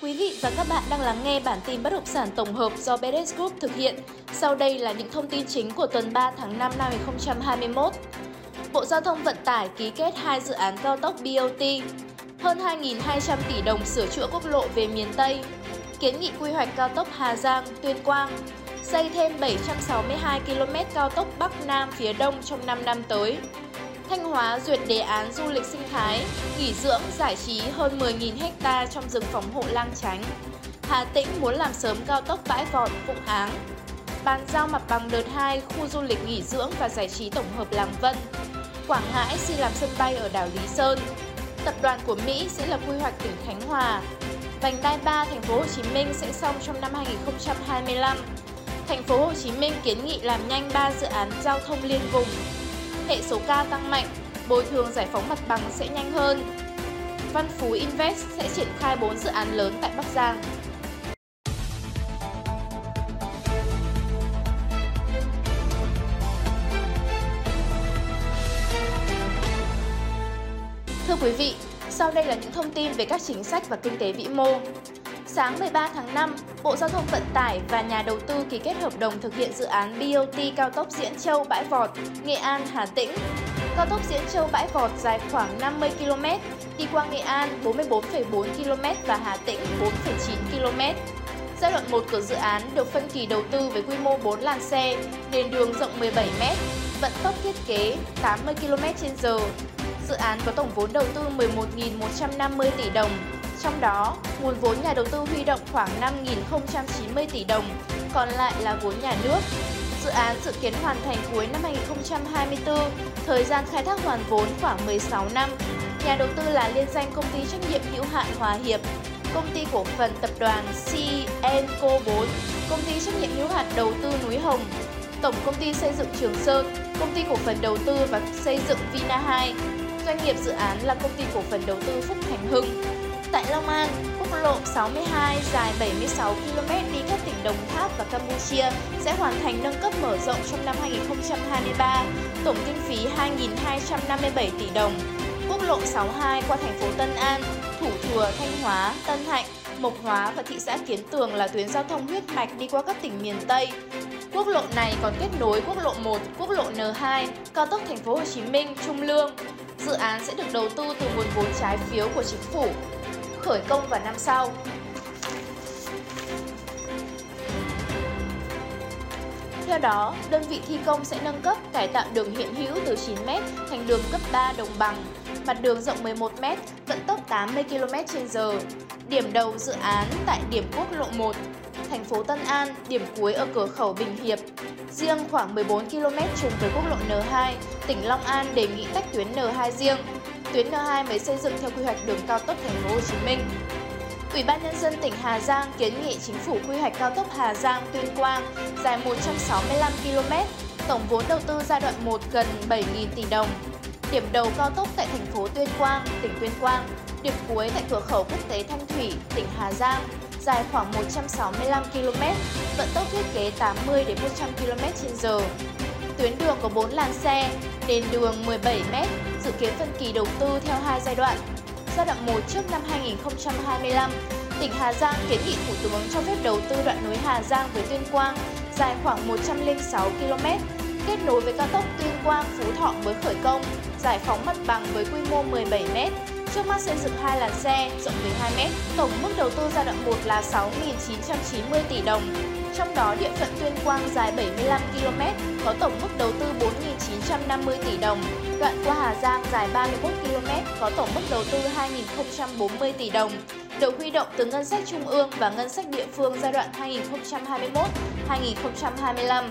Quý vị và các bạn đang lắng nghe bản tin bất động sản tổng hợp do BDS Group thực hiện. Sau đây là những thông tin chính của tuần 3 tháng 5 năm 2021. Bộ Giao thông Vận tải ký kết hai dự án cao tốc BOT, hơn 2.200 tỷ đồng sửa chữa quốc lộ về miền Tây, kiến nghị quy hoạch cao tốc Hà Giang, Tuyên Quang, xây thêm 762 km cao tốc Bắc Nam phía Đông trong 5 năm tới. Thanh Hóa duyệt đề án du lịch sinh thái, nghỉ dưỡng, giải trí hơn 10.000 ha trong rừng phòng hộ Lang Chánh. Hà Tĩnh muốn làm sớm cao tốc Bãi Vọt, Phụng Áng. Bàn giao mặt bằng đợt 2 khu du lịch nghỉ dưỡng và giải trí tổng hợp Làng Vân. Quảng Ngãi xin làm sân bay ở đảo Lý Sơn. Tập đoàn của Mỹ sẽ lập quy hoạch tỉnh Khánh Hòa. Vành đai 3 thành phố Hồ Chí Minh sẽ xong trong năm 2025. Thành phố Hồ Chí Minh kiến nghị làm nhanh 3 dự án giao thông liên vùng hệ số ca tăng mạnh, bồi thường giải phóng mặt bằng sẽ nhanh hơn. Văn Phú Invest sẽ triển khai 4 dự án lớn tại Bắc Giang. Thưa quý vị, sau đây là những thông tin về các chính sách và kinh tế vĩ mô. Sáng 13 tháng 5, Bộ Giao thông Vận tải và nhà đầu tư ký kết hợp đồng thực hiện dự án BOT cao tốc Diễn Châu Bãi Vọt, Nghệ An, Hà Tĩnh. Cao tốc Diễn Châu Bãi Vọt dài khoảng 50 km, đi qua Nghệ An 44,4 km và Hà Tĩnh 4,9 km. Giai đoạn 1 của dự án được phân kỳ đầu tư với quy mô 4 làn xe, nền đường rộng 17 m, vận tốc thiết kế 80 km/h. Dự án có tổng vốn đầu tư 11.150 tỷ đồng, trong đó, nguồn vốn nhà đầu tư huy động khoảng 5.090 tỷ đồng, còn lại là vốn nhà nước. Dự án dự kiến hoàn thành cuối năm 2024, thời gian khai thác hoàn vốn khoảng 16 năm. Nhà đầu tư là liên danh công ty trách nhiệm hữu hạn Hòa Hiệp, công ty cổ phần tập đoàn CNCO 4, công ty trách nhiệm hữu hạn đầu tư Núi Hồng, Tổng công ty xây dựng Trường Sơn, công ty cổ phần đầu tư và xây dựng Vina 2, doanh nghiệp dự án là công ty cổ phần đầu tư Phúc Thành Hưng. Tại Long An, quốc lộ 62 dài 76 km đi các tỉnh Đồng Tháp và Campuchia sẽ hoàn thành nâng cấp mở rộng trong năm 2023, tổng kinh phí 2.257 tỷ đồng. Quốc lộ 62 qua thành phố Tân An, Thủ Thừa, Thanh Hóa, Tân Hạnh, Mộc Hóa và thị xã Kiến Tường là tuyến giao thông huyết mạch đi qua các tỉnh miền Tây. Quốc lộ này còn kết nối quốc lộ 1, quốc lộ N2, cao tốc thành phố Hồ Chí Minh, Trung Lương. Dự án sẽ được đầu tư từ nguồn vốn trái phiếu của chính phủ khởi công vào năm sau. Theo đó, đơn vị thi công sẽ nâng cấp cải tạo đường hiện hữu từ 9m thành đường cấp 3 đồng bằng, mặt đường rộng 11m, vận tốc 80 km/h. Điểm đầu dự án tại điểm quốc lộ 1, thành phố Tân An, điểm cuối ở cửa khẩu Bình Hiệp. Riêng khoảng 14 km trùng với quốc lộ N2, tỉnh Long An đề nghị tách tuyến N2 riêng tuyến N2 mới xây dựng theo quy hoạch đường cao tốc thành phố Hồ Chí Minh. Ủy ban nhân dân tỉnh Hà Giang kiến nghị chính phủ quy hoạch cao tốc Hà Giang Tuyên Quang dài 165 km, tổng vốn đầu tư giai đoạn 1 gần 7.000 tỷ đồng. Điểm đầu cao tốc tại thành phố Tuyên Quang, tỉnh Tuyên Quang, điểm cuối tại cửa khẩu quốc tế Thanh Thủy, tỉnh Hà Giang, dài khoảng 165 km, vận tốc thiết kế 80 đến 100 km/h. Tuyến đường có 4 làn xe, nền đường 17 m, dự kiến phân kỳ đầu tư theo hai giai đoạn. Giai đoạn 1 trước năm 2025, tỉnh Hà Giang kiến nghị Thủ tướng cho phép đầu tư đoạn nối Hà Giang với Tuyên Quang dài khoảng 106 km, kết nối với cao tốc Tuyên Quang Phú Thọ mới khởi công, giải phóng mặt bằng với quy mô 17 m, trước mắt xây dựng hai làn xe rộng 12 m. Tổng mức đầu tư giai đoạn 1 là 6.990 tỷ đồng, trong đó địa phận Tuyên Quang dài 75 km có tổng mức đầu tư 4.950 tỷ đồng, đoạn qua Hà Giang dài 31 km có tổng mức đầu tư 2.040 tỷ đồng, được huy động từ ngân sách trung ương và ngân sách địa phương giai đoạn 2021-2025.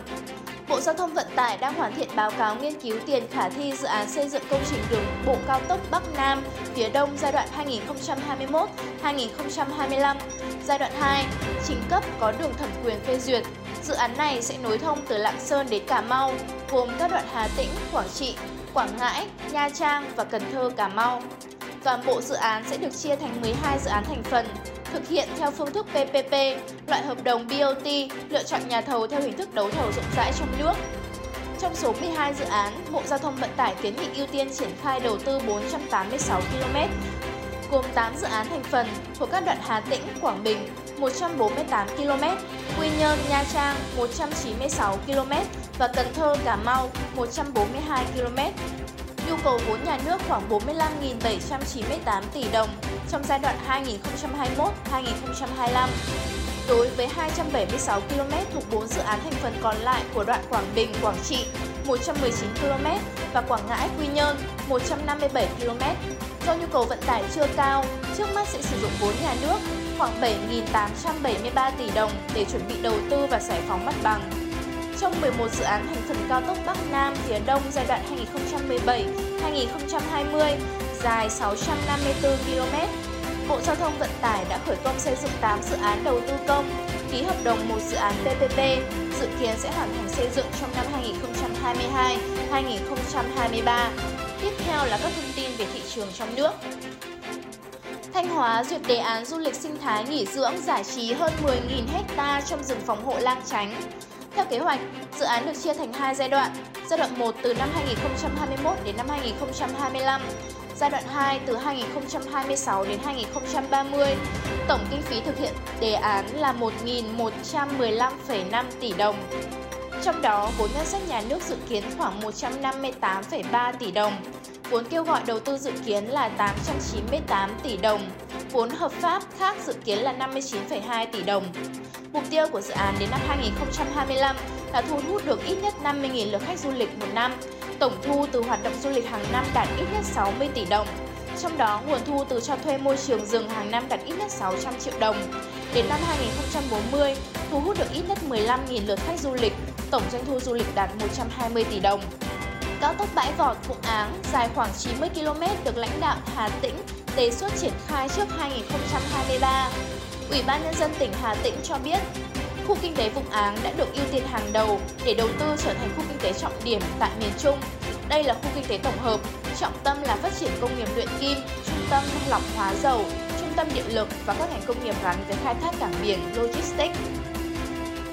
Bộ Giao thông Vận tải đang hoàn thiện báo cáo nghiên cứu tiền khả thi dự án xây dựng công trình đường bộ cao tốc Bắc Nam phía Đông giai đoạn 2021-2025. Giai đoạn 2, chính cấp có đường thẩm quyền phê duyệt. Dự án này sẽ nối thông từ Lạng Sơn đến Cà Mau, gồm các đoạn Hà Tĩnh, Quảng Trị, Quảng Ngãi, Nha Trang và Cần Thơ, Cà Mau. Toàn bộ dự án sẽ được chia thành 12 dự án thành phần, thực hiện theo phương thức PPP, loại hợp đồng BOT, lựa chọn nhà thầu theo hình thức đấu thầu rộng rãi trong nước. Trong số 12 dự án, Bộ Giao thông Vận tải kiến nghị ưu tiên triển khai đầu tư 486 km, gồm 8 dự án thành phần thuộc các đoạn Hà Tĩnh, Quảng Bình 148 km, Quy Nhơn, Nha Trang 196 km và Cần Thơ, Cà Mau 142 km. Nhu cầu vốn nhà nước khoảng 45.798 tỷ đồng trong giai đoạn 2021-2025. Đối với 276 km thuộc 4 dự án thành phần còn lại của đoạn Quảng Bình, Quảng Trị 119 km và Quảng Ngãi, Quy Nhơn 157 km. Do nhu cầu vận tải chưa cao, trước mắt sẽ sử dụng vốn nhà nước khoảng 7.873 tỷ đồng để chuẩn bị đầu tư và giải phóng mặt bằng. Trong 11 dự án thành phần cao tốc Bắc Nam phía Đông giai đoạn 2017-2020 dài 654 km, Bộ Giao thông Vận tải đã khởi công xây dựng 8 dự án đầu tư công, ký hợp đồng một dự án PPP, dự kiến sẽ hoàn thành xây dựng trong năm 2022-2023. Tiếp theo là các thông tin về thị trường trong nước. Thanh Hóa duyệt đề án du lịch sinh thái nghỉ dưỡng giải trí hơn 10.000 hecta trong rừng phòng hộ Lang Chánh. Theo kế hoạch, dự án được chia thành hai giai đoạn. Giai đoạn 1 từ năm 2021 đến năm 2025, giai đoạn 2 từ 2026 đến 2030. Tổng kinh phí thực hiện đề án là 1.115,5 tỷ đồng. Trong đó, vốn ngân sách nhà nước dự kiến khoảng 158,3 tỷ đồng, vốn kêu gọi đầu tư dự kiến là 898 tỷ đồng, vốn hợp pháp khác dự kiến là 59,2 tỷ đồng. Mục tiêu của dự án đến năm 2025 là thu hút được ít nhất 50.000 lượt khách du lịch một năm, tổng thu từ hoạt động du lịch hàng năm đạt ít nhất 60 tỷ đồng. Trong đó, nguồn thu từ cho thuê môi trường rừng hàng năm đạt ít nhất 600 triệu đồng. Đến năm 2040, thu hút được ít nhất 15.000 lượt khách du lịch, tổng doanh thu du lịch đạt 120 tỷ đồng. Cao tốc Bãi Vọt Vũng Áng dài khoảng 90 km được lãnh đạo Hà Tĩnh đề xuất triển khai trước 2023. Ủy ban Nhân dân tỉnh Hà Tĩnh cho biết, khu kinh tế Vũng Áng đã được ưu tiên hàng đầu để đầu tư trở thành khu kinh tế trọng điểm tại miền Trung. Đây là khu kinh tế tổng hợp, trọng tâm là phát triển công nghiệp luyện kim, trung tâm lọc hóa dầu, trung tâm điện lực và các ngành công nghiệp gắn với khai thác cảng biển, logistics.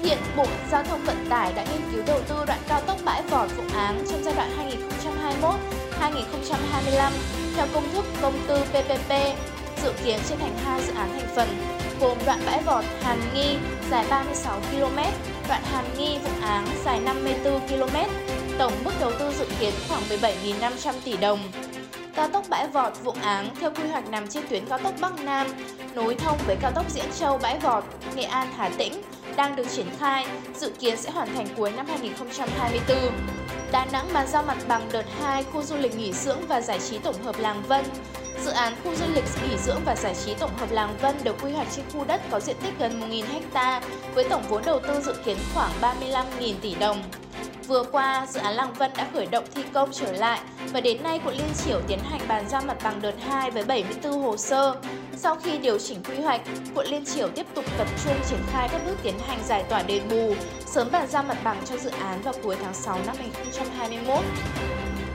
Hiện Bộ Giao thông Vận tải đã nghiên cứu đầu tư đoạn cao tốc Bãi vòi Vũng Áng trong giai đoạn 2021-2025 theo công thức công tư PPP, dự kiến trên thành hai dự án thành phần gồm đoạn bãi vọt Hàn Nghi dài 36 km, đoạn Hàn Nghi Vũng Áng dài 54 km, tổng mức đầu tư dự kiến khoảng 17.500 tỷ đồng. Cao tốc Bãi Vọt Vũng Áng theo quy hoạch nằm trên tuyến cao tốc Bắc Nam, nối thông với cao tốc Diễn Châu Bãi Vọt, Nghệ An Hà Tĩnh đang được triển khai, dự kiến sẽ hoàn thành cuối năm 2024. Đà Nẵng bàn giao mặt bằng đợt 2 khu du lịch nghỉ dưỡng và giải trí tổng hợp Làng Vân. Dự án khu du lịch nghỉ dưỡng và giải trí tổng hợp Làng Vân được quy hoạch trên khu đất có diện tích gần 1.000 ha với tổng vốn đầu tư dự kiến khoảng 35.000 tỷ đồng. Vừa qua, dự án Làng Vân đã khởi động thi công trở lại và đến nay quận Liên Triểu tiến hành bàn giao mặt bằng đợt 2 với 74 hồ sơ. Sau khi điều chỉnh quy hoạch, quận Liên Triểu tiếp tục tập trung triển khai các bước tiến hành giải tỏa đền bù, sớm bàn giao mặt bằng cho dự án vào cuối tháng 6 năm 2021.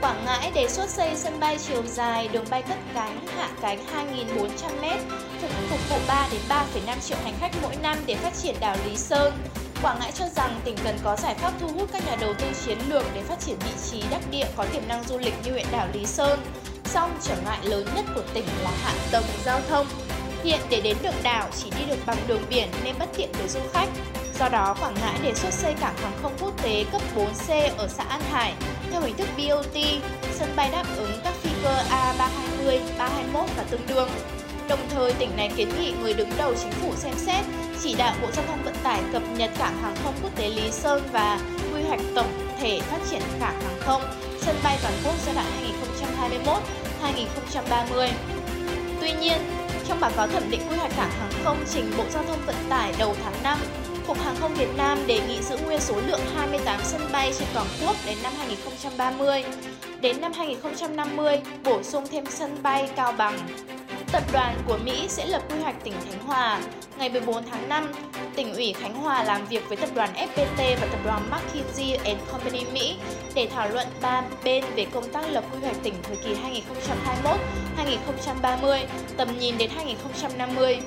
Quảng Ngãi đề xuất xây sân bay chiều dài, đường bay cất cánh, hạ cánh 2.400m, phục, phục vụ 3 đến 3,5 triệu hành khách mỗi năm để phát triển đảo Lý Sơn. Quảng Ngãi cho rằng tỉnh cần có giải pháp thu hút các nhà đầu tư chiến lược để phát triển vị trí đắc địa có tiềm năng du lịch như huyện đảo Lý Sơn. Song trở ngại lớn nhất của tỉnh là hạ tầng giao thông. Hiện để đến được đảo chỉ đi được bằng đường biển nên bất tiện với du khách. Do đó, Quảng Ngãi đề xuất xây cảng hàng không quốc tế cấp 4C ở xã An Hải theo hình thức BOT, sân bay đáp ứng các phi cơ A320, 321 và tương đương. Đồng thời, tỉnh này kiến nghị người đứng đầu chính phủ xem xét chỉ đạo Bộ Giao thông Vận tải cập nhật cảng hàng không quốc tế Lý Sơn và quy hoạch tổng thể phát triển cảng hàng không, sân bay toàn quốc giai đoạn 2021-2030. Tuy nhiên, trong báo cáo thẩm định quy hoạch cảng hàng không trình Bộ Giao thông Vận tải đầu tháng 5, Cục Hàng không Việt Nam đề nghị giữ nguyên số lượng 28 sân bay trên toàn quốc đến năm 2030. Đến năm 2050, bổ sung thêm sân bay Cao Bằng. Tập đoàn của Mỹ sẽ lập quy hoạch tỉnh Khánh Hòa. Ngày 14 tháng 5, tỉnh ủy Khánh Hòa làm việc với tập đoàn FPT và tập đoàn McKinsey Company Mỹ để thảo luận ba bên về công tác lập quy hoạch tỉnh thời kỳ 2021-2030, tầm nhìn đến 2050.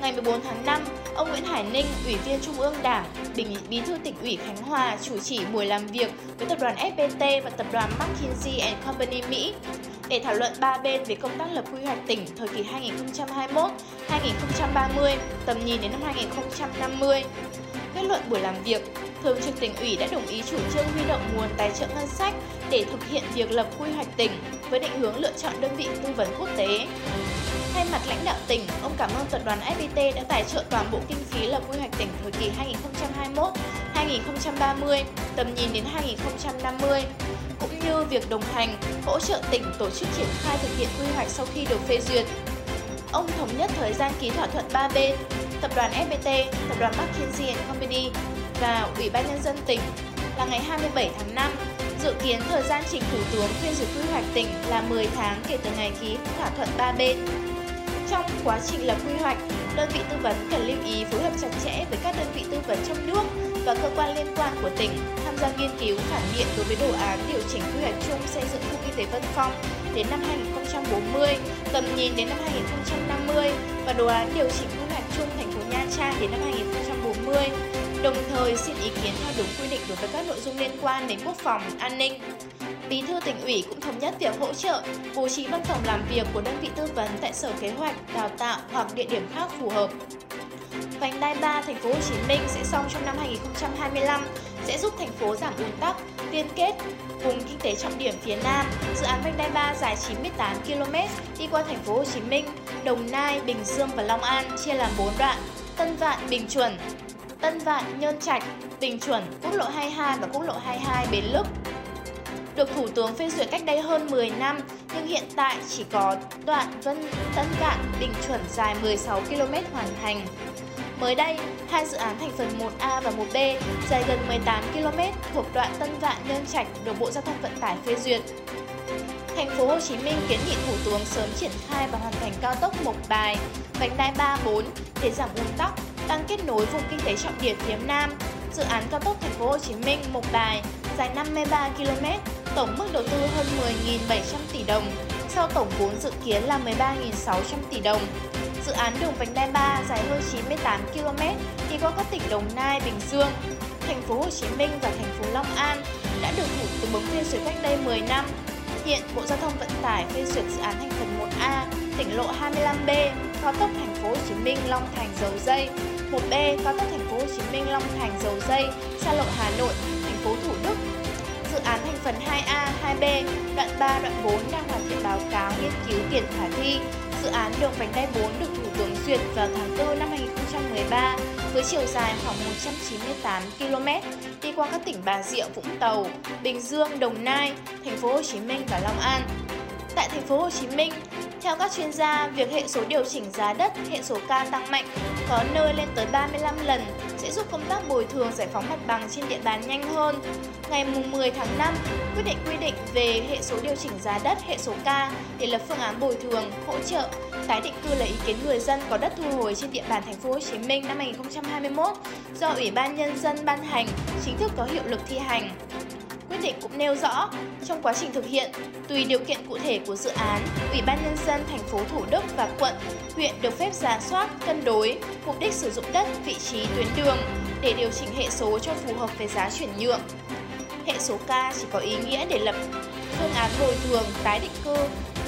Ngày 14 tháng 5, ông Nguyễn Hải Ninh, Ủy viên Trung ương Đảng, Bình Bí thư tỉnh ủy Khánh Hòa chủ trì buổi làm việc với tập đoàn FPT và tập đoàn McKinsey Company Mỹ để thảo luận ba bên về công tác lập quy hoạch tỉnh thời kỳ 2021-2030, tầm nhìn đến năm 2050. Kết luận buổi làm việc, Thường trực tỉnh ủy đã đồng ý chủ trương huy động nguồn tài trợ ngân sách để thực hiện việc lập quy hoạch tỉnh với định hướng lựa chọn đơn vị tư vấn quốc tế. Thay mặt lãnh đạo tỉnh, ông cảm ơn tập đoàn FPT đã tài trợ toàn bộ kinh phí lập quy hoạch tỉnh thời kỳ 2021-2030, tầm nhìn đến 2050, cũng như việc đồng hành, hỗ trợ tỉnh tổ chức triển khai thực hiện quy hoạch sau khi được phê duyệt. Ông thống nhất thời gian ký thỏa thuận 3 bên, tập đoàn FPT, tập đoàn McKinsey Company và Ủy ban Nhân dân tỉnh là ngày 27 tháng 5. Dự kiến thời gian trình Thủ tướng phê duyệt quy hoạch tỉnh là 10 tháng kể từ ngày ký thỏa thuận 3 bên. Trong quá trình lập quy hoạch, đơn vị tư vấn cần lưu ý phối hợp chặt chẽ với các đơn vị tư vấn trong nước và cơ quan liên quan của tỉnh tham gia nghiên cứu phản biện đối với đồ án điều chỉnh quy hoạch chung xây dựng khu kinh tế Vân Phong đến năm 2040, tầm nhìn đến năm 2050 và đồ án điều chỉnh quy hoạch chung thành phố Nha Trang đến năm 2040 đồng thời xin ý kiến theo đúng quy định đối với các nội dung liên quan đến quốc phòng, an ninh. Bí thư tỉnh ủy cũng thống nhất việc hỗ trợ bố trí văn phòng làm việc của đơn vị tư vấn tại Sở Kế hoạch, Đào tạo hoặc địa điểm khác phù hợp. Vành đai 3 thành phố Hồ Chí Minh sẽ xong trong năm 2025 sẽ giúp thành phố giảm ùn tắc, liên kết vùng kinh tế trọng điểm phía Nam. Dự án vành đai 3 dài 98 km đi qua thành phố Hồ Chí Minh, Đồng Nai, Bình Dương và Long An chia làm 4 đoạn: Tân Vạn, Bình Chuẩn, Tân Vạn, Nhơn Trạch, Bình Chuẩn, quốc lộ 22 và quốc lộ 22 Bến Lức. Được Thủ tướng phê duyệt cách đây hơn 10 năm, nhưng hiện tại chỉ có đoạn Vân Tân Vạn, Bình Chuẩn dài 16 km hoàn thành. Mới đây, hai dự án thành phần 1A và 1B dài gần 18 km thuộc đoạn Tân Vạn Nhơn Trạch được Bộ Giao thông Vận tải phê duyệt. Thành phố Hồ Chí Minh kiến nghị Thủ tướng sớm triển khai và hoàn thành cao tốc Mộc Bài, vành đai 3 4 để giảm ùn tắc, tăng kết nối vùng kinh tế trọng điểm phía Nam. Dự án cao tốc Thành phố Hồ Chí Minh Mộc Bài dài 53 km, tổng mức đầu tư hơn 10.700 tỷ đồng, sau tổng vốn dự kiến là 13.600 tỷ đồng. Dự án đường vành đai 3 dài hơn 98 km đi qua các tỉnh Đồng Nai, Bình Dương, Thành phố Hồ Chí Minh và thành phố Long An đã được Thủ tướng phê duyệt cách đây 10 năm. Hiện Bộ Giao thông Vận tải phê duyệt dự án thành phần 1A, tỉnh lộ 25B, cao tốc Thành phố Hồ Chí Minh Long Thành Dầu Dây 1B cao tốc thành phố Hồ Chí Minh Long Thành Dầu Dây, xa lộ Hà Nội, thành phố Thủ Đức. Dự án thành phần 2A, 2B, đoạn 3, đoạn 4 đang hoàn thiện báo cáo nghiên cứu tiền khả thi. Dự án đường vành đai 4 được Thủ tướng duyệt vào tháng 4 năm 2013 với chiều dài khoảng 198 km đi qua các tỉnh Bà Rịa, Vũng Tàu, Bình Dương, Đồng Nai, thành phố Hồ Chí Minh và Long An. Tại thành phố Hồ Chí Minh, theo các chuyên gia, việc hệ số điều chỉnh giá đất, hệ số K tăng mạnh, có nơi lên tới 35 lần sẽ giúp công tác bồi thường giải phóng mặt bằng trên địa bàn nhanh hơn. Ngày 10 tháng 5, quyết định quy định về hệ số điều chỉnh giá đất, hệ số K để lập phương án bồi thường, hỗ trợ, tái định cư lấy ý kiến người dân có đất thu hồi trên địa bàn thành phố Hồ Chí Minh năm 2021 do Ủy ban nhân dân ban hành, chính thức có hiệu lực thi hành. Quyết định cũng nêu rõ, trong quá trình thực hiện, tùy điều kiện cụ thể của dự án, Ủy ban nhân dân thành phố Thủ Đức và quận, huyện được phép giả soát, cân đối mục đích sử dụng đất, vị trí tuyến đường để điều chỉnh hệ số cho phù hợp với giá chuyển nhượng. Hệ số K chỉ có ý nghĩa để lập phương án bồi thường, tái định cư,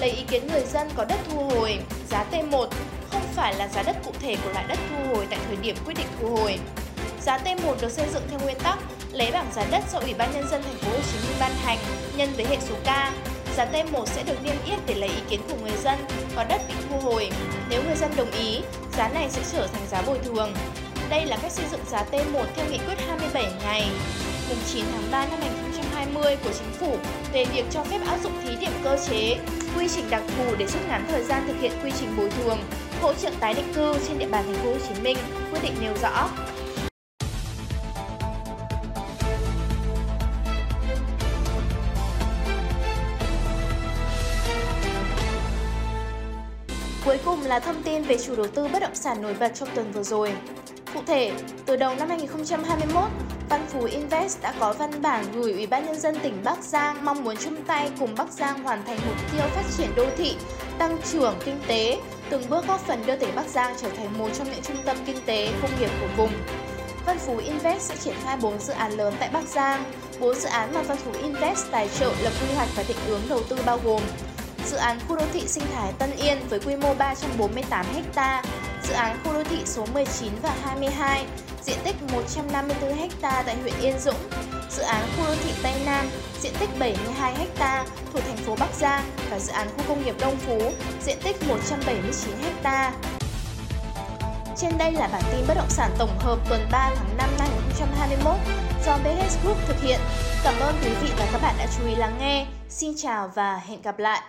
lấy ý kiến người dân có đất thu hồi, giá T1 không phải là giá đất cụ thể của loại đất thu hồi tại thời điểm quyết định thu hồi. Giá T1 được xây dựng theo nguyên tắc lấy bảng giá đất do Ủy ban nhân dân thành phố Hồ Chí Minh ban hành nhân với hệ số K. Giá T1 sẽ được niêm yết để lấy ý kiến của người dân có đất bị thu hồi. Nếu người dân đồng ý, giá này sẽ trở thành giá bồi thường. Đây là cách xây dựng giá T1 theo nghị quyết 27 ngày mùng 9 tháng 3 năm 2020 của Chính phủ về việc cho phép áp dụng thí điểm cơ chế, quy trình đặc thù để rút ngắn thời gian thực hiện quy trình bồi thường, hỗ trợ tái định cư trên địa bàn thành phố Hồ Chí Minh, quyết định nêu rõ. Là thông tin về chủ đầu tư bất động sản nổi bật trong tuần vừa rồi. Cụ thể, từ đầu năm 2021, Văn Phú Invest đã có văn bản gửi Ủy ban Nhân dân tỉnh Bắc Giang mong muốn chung tay cùng Bắc Giang hoàn thành mục tiêu phát triển đô thị, tăng trưởng kinh tế, từng bước góp phần đưa tỉnh Bắc Giang trở thành một trong những trung tâm kinh tế, công nghiệp của vùng. Văn Phú Invest sẽ triển khai 4 dự án lớn tại Bắc Giang. 4 dự án mà Văn Phú Invest tài trợ lập quy hoạch và định hướng đầu tư bao gồm dự án khu đô thị sinh thái Tân Yên với quy mô 348 ha, dự án khu đô thị số 19 và 22, diện tích 154 ha tại huyện Yên Dũng, dự án khu đô thị Tây Nam, diện tích 72 ha thuộc thành phố Bắc Giang và dự án khu công nghiệp Đông Phú, diện tích 179 ha. Trên đây là bản tin bất động sản tổng hợp tuần 3 tháng 5 năm 2021 do BH Group thực hiện. Cảm ơn quý vị và các bạn đã chú ý lắng nghe. Xin chào và hẹn gặp lại!